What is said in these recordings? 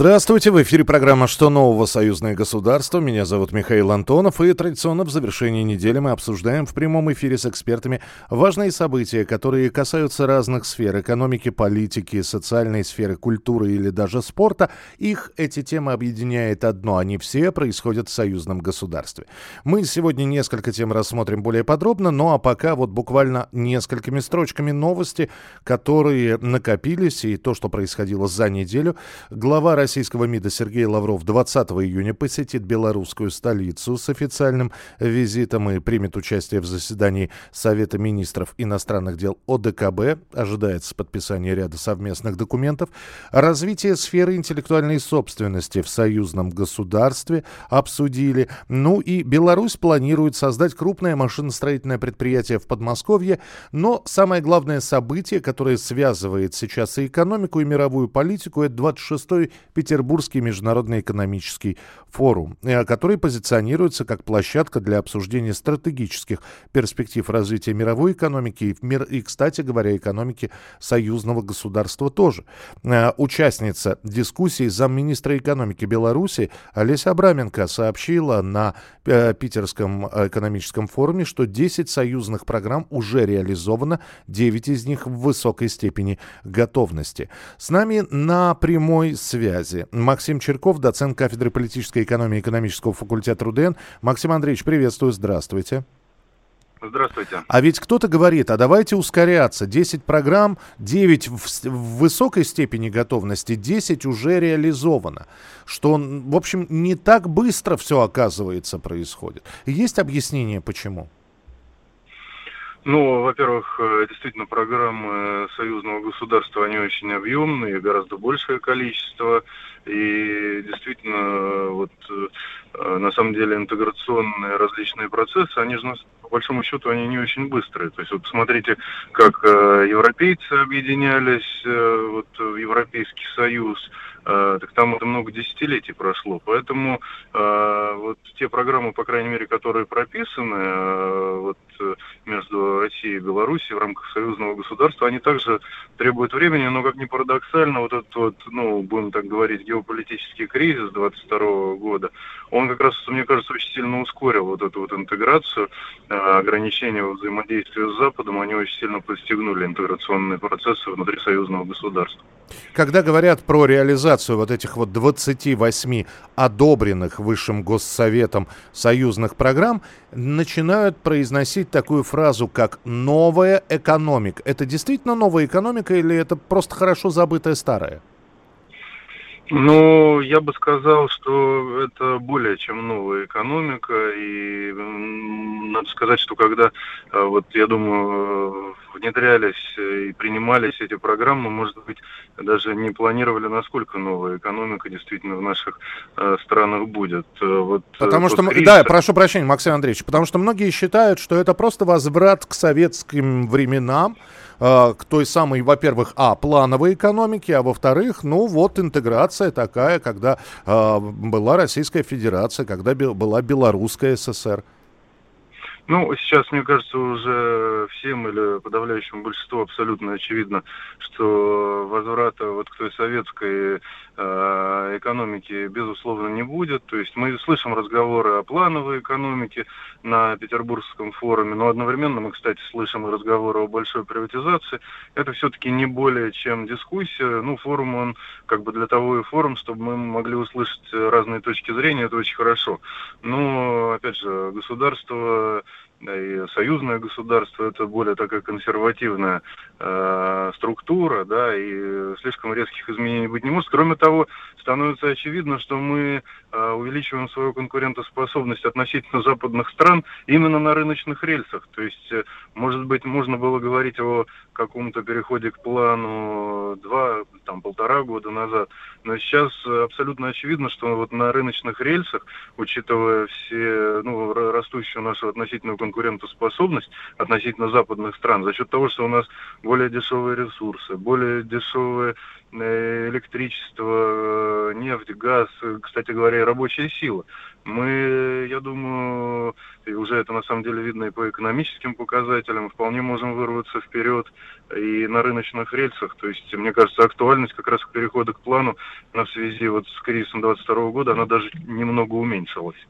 Здравствуйте, в эфире программа «Что нового? Союзное государство». Меня зовут Михаил Антонов, и традиционно в завершении недели мы обсуждаем в прямом эфире с экспертами важные события, которые касаются разных сфер – экономики, политики, социальной сферы, культуры или даже спорта. Их эти темы объединяет одно – они все происходят в союзном государстве. Мы сегодня несколько тем рассмотрим более подробно, ну а пока вот буквально несколькими строчками новости, которые накопились, и то, что происходило за неделю. Глава Глава российского МИДа Сергей Лавров 20 июня посетит белорусскую столицу с официальным визитом и примет участие в заседании Совета министров иностранных дел ОДКБ. Ожидается подписание ряда совместных документов. Развитие сферы интеллектуальной собственности в союзном государстве обсудили. Ну и Беларусь планирует создать крупное машиностроительное предприятие в Подмосковье. Но самое главное событие, которое связывает сейчас и экономику, и мировую политику, это 26-й Петербургский международный экономический форум, э, который позиционируется как площадка для обсуждения стратегических перспектив развития мировой экономики и, и кстати говоря, экономики союзного государства тоже. Э, участница дискуссии замминистра экономики Беларуси Олеся Абраменко сообщила на э, Питерском экономическом форуме, что 10 союзных программ уже реализовано, 9 из них в высокой степени готовности. С нами на прямой связи связи. Максим Черков, доцент кафедры политической экономии экономического факультета РУДН. Максим Андреевич, приветствую, здравствуйте. Здравствуйте. А ведь кто-то говорит, а давайте ускоряться. 10 программ, 9 в, в высокой степени готовности, 10 уже реализовано. Что, в общем, не так быстро все, оказывается, происходит. Есть объяснение, почему? Ну, во-первых, э, действительно, программы союзного государства, они очень объемные, гораздо большее количество. И действительно, на самом деле интеграционные различные процессы, они же, по большому счету, они не очень быстрые. То есть вот посмотрите, как э, европейцы объединялись вот, в Европейский Союз, так там это много десятилетий прошло. Поэтому вот те программы, по крайней мере, которые прописаны, вот между Россией и Белоруссией в рамках союзного государства, они также требуют времени, но, как ни парадоксально, вот этот вот, ну, будем так говорить, геополитический кризис 22 года, он как раз, мне кажется, очень сильно ускорил вот эту вот интеграцию, э, ограничения во взаимодействии с Западом, они очень сильно подстегнули интеграционные процессы внутри союзного государства. Когда говорят про реализацию вот этих вот 28 одобренных Высшим Госсоветом союзных программ, начинают произносить такую фразу, как «новая экономика». Это действительно новая экономика или это просто хорошо забытая старая? Ну, я бы сказал, что это более чем новая экономика, и надо сказать, что когда, э, вот я думаю, внедрялись и принимались эти программы, может быть, даже не планировали, насколько новая экономика действительно в наших э, странах будет. Э, вот, потому что, кризис... да, прошу прощения, Максим Андреевич, потому что многие считают, что это просто возврат к советским временам, Э, к той самой, во-первых, а, плановой экономике, а во-вторых, ну вот интеграция такая, когда э, была Российская Федерация, когда была Белорусская ССР. Ну, сейчас, мне кажется, уже всем или подавляющему большинству абсолютно очевидно, что возврата вот к той советской э, экономике, безусловно, не будет. То есть мы слышим разговоры о плановой экономике на Петербургском форуме, но одновременно мы, кстати, слышим разговоры о большой приватизации. Это все-таки не более чем дискуссия. Ну, форум, он как бы для того и форум, чтобы мы могли услышать разные точки зрения, это очень хорошо. Но, опять же, государство да, и союзное государство это более такая консервативная э, структура, да, и слишком резких изменений быть не может. Кроме того, становится очевидно, что мы э, увеличиваем свою конкурентоспособность относительно западных стран именно на рыночных рельсах. То есть, э, может быть, можно было говорить о каком-то переходе к плану два, там, полтора года назад, но сейчас абсолютно очевидно, что вот на рыночных рельсах, учитывая все, ну, растущую нашу относительную конкурентоспособность, конкурентоспособность относительно западных стран за счет того, что у нас более дешевые ресурсы, более дешевые э, электричество, э, нефть, газ, кстати говоря, рабочая сила. Мы, я думаю, уже уже это на самом деле видно и по экономическим показателям. Вполне можем вырваться вперед и на рыночных рельсах. То есть, мне кажется, актуальность как раз перехода к плану на связи вот с кризисом 22 года, она даже немного уменьшилась.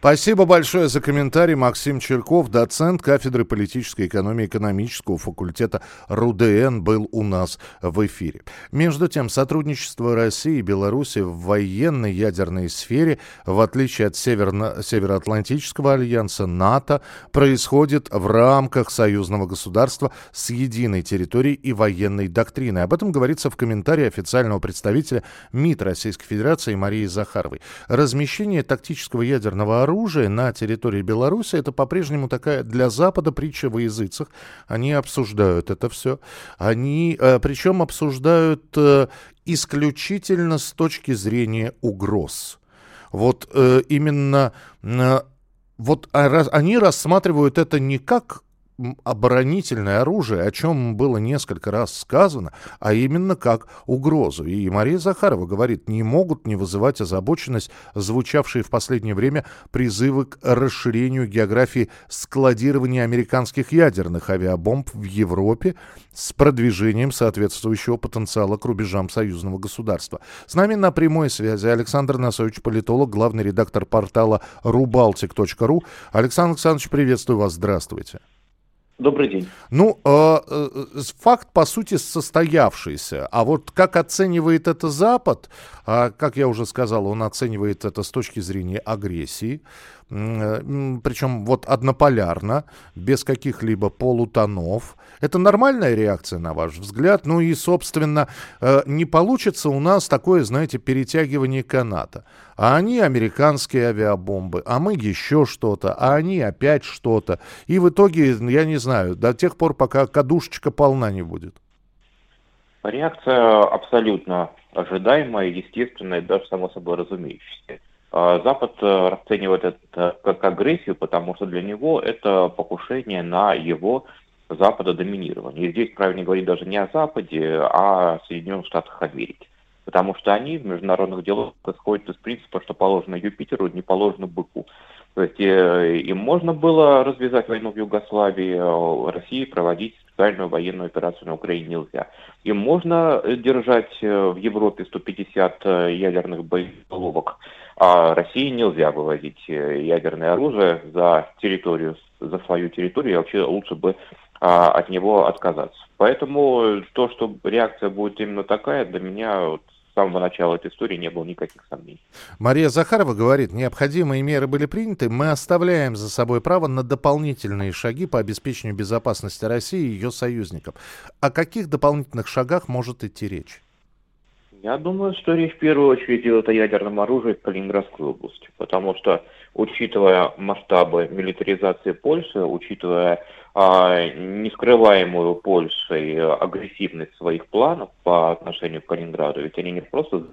Спасибо большое за комментарий. Максим Черков, доцент кафедры политической экономии экономического факультета РУДН, был у нас в эфире. Между тем, сотрудничество России и Беларуси в военной ядерной сфере, в отличие от Северно- Североатлантического альянса НАТО, происходит в рамках союзного государства с единой территорией и военной доктриной. Об этом говорится в комментарии официального представителя МИД Российской Федерации Марии Захаровой. Размещение тактического ядерного оружия оружия на территории Беларуси, это по-прежнему такая для Запада притча во языцах. Они обсуждают это все. Они, э, причем обсуждают э, исключительно с точки зрения угроз. Вот э, именно вот а, они рассматривают это не как оборонительное оружие, о чем было несколько раз сказано, а именно как угрозу. И Мария Захарова говорит, не могут не вызывать озабоченность звучавшие в последнее время призывы к расширению географии складирования американских ядерных авиабомб в Европе с продвижением соответствующего потенциала к рубежам союзного государства. С нами на прямой связи Александр Насович, политолог, главный редактор портала rubaltic.ru. Александр Александрович, приветствую вас, здравствуйте. Добрый день. Ну, э, э, факт, по сути, состоявшийся. А вот как оценивает это Запад, э, как я уже сказал, он оценивает это с точки зрения агрессии, причем вот однополярно, без каких-либо полутонов. Это нормальная реакция, на ваш взгляд? Ну и, собственно, э, не получится у нас такое, знаете, перетягивание каната. А они американские авиабомбы, а мы еще что-то, а они опять что-то. И в итоге, я не знаю, до тех пор, пока кадушечка полна не будет. Реакция абсолютно ожидаемая, естественная, даже само собой разумеющаяся. А Запад э, расценивает это как агрессию, потому что для него это покушение на его Запада доминирования. И здесь правильно говорить даже не о Западе, а о Соединенных Штатах Америки. Потому что они в международных делах исходят из принципа, что положено Юпитеру, не положено быку. То есть э, им можно было развязать войну в Югославии, а России проводить специальную военную операцию на Украине нельзя. Им можно держать э, в Европе 150 э, ядерных боеголовок, а России нельзя вывозить ядерное оружие за территорию, за свою территорию, и вообще лучше бы а, от него отказаться. Поэтому то, что реакция будет именно такая, для меня с самого начала этой истории не было никаких сомнений. Мария Захарова говорит, необходимые меры были приняты, мы оставляем за собой право на дополнительные шаги по обеспечению безопасности России и ее союзников. О каких дополнительных шагах может идти речь? Я думаю, что речь в первую очередь идет о ядерном оружии в Калининградской области, потому что, учитывая масштабы милитаризации Польши, учитывая а, нескрываемую Польшей агрессивность своих планов по отношению к Калининграду, ведь они не просто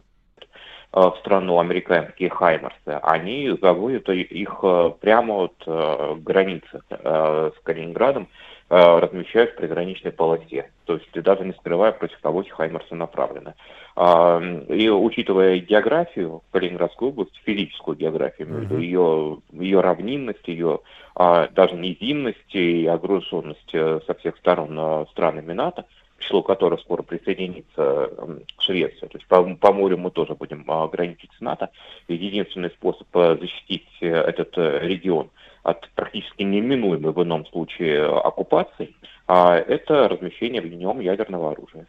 а, в страну американские хаймерсы, они заводят их а, прямо от границы с Калининградом, размещают в приграничной полосе. То есть даже не скрывая, против кого эти хаймерсы направлены. И учитывая географию Калининградской области, физическую географию, mm-hmm. ее, ее равнинность, ее а, даже низинность и огруженность э, со всех сторон э, странами НАТО, к числу которых скоро присоединится Швеция. То есть по, по морю мы тоже будем а, граничить НАТО. Единственный способ э, защитить этот регион от практически неминуемой в ином случае оккупации, а, это размещение в нем ядерного оружия.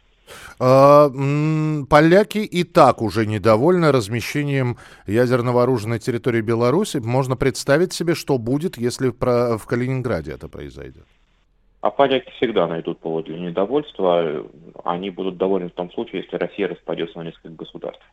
А, поляки и так уже недовольны размещением ядерного оружия на территории Беларуси. Можно представить себе, что будет, если в Калининграде это произойдет. А поляки всегда найдут повод для недовольства. Они будут довольны в том случае, если Россия распадется на несколько государств.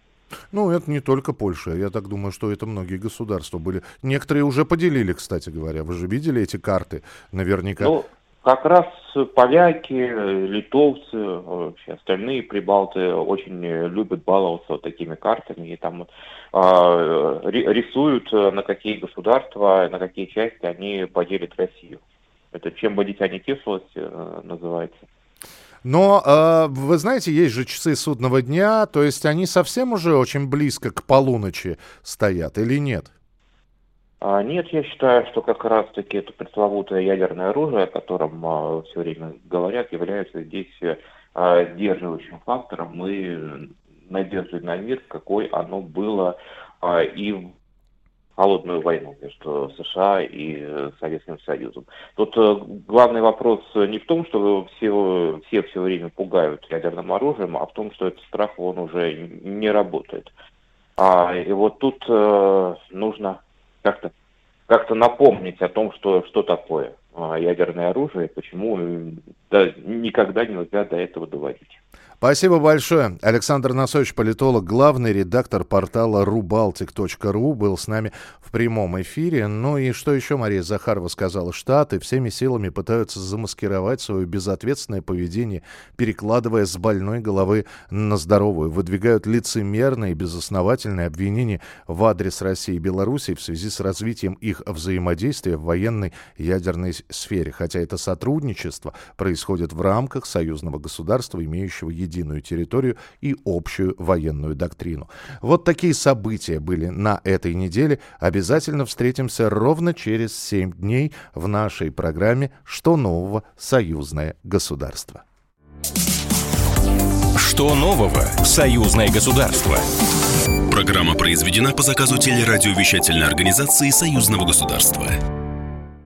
Ну, это не только Польша. Я так думаю, что это многие государства были. Некоторые уже поделили, кстати говоря. Вы же видели эти карты наверняка. Ну, как раз поляки, литовцы, вообще остальные прибалты очень любят баловаться вот такими картами и там э, рисуют, на какие государства, на какие части они поделят Россию. Это чем бы дитя не тешилось, э, называется. Но, э, вы знаете, есть же часы судного дня, то есть они совсем уже очень близко к полуночи стоят или нет? А, нет, я считаю, что как раз-таки это пресловутое ядерное оружие, о котором а, все время говорят, является здесь а, сдерживающим фактором и надеждой на мир, какой оно было и в холодную войну между США и э, Советским Союзом. Тут э, главный вопрос не в том, что все, все все время пугают ядерным оружием, а в том, что этот страх он уже не работает. А, и вот тут э, нужно как-то как-то напомнить о том, что, что такое а, ядерное оружие, почему да, никогда нельзя до этого доводить. Спасибо большое. Александр Носович, политолог, главный редактор портала rubaltic.ru, был с нами в прямом эфире. Ну и что еще Мария Захарова сказала? Штаты всеми силами пытаются замаскировать свое безответственное поведение, перекладывая с больной головы на здоровую. Выдвигают лицемерные и безосновательные обвинения в адрес России и Беларуси в связи с развитием их взаимодействия в военной ядерной сфере. Хотя это сотрудничество происходит в рамках союзного государства, имеющего единую территорию и общую военную доктрину. Вот такие события были на этой неделе. Обязательно встретимся ровно через 7 дней в нашей программе «Что нового? Союзное государство». Что нового? Союзное государство. Программа произведена по заказу телерадиовещательной организации Союзного государства.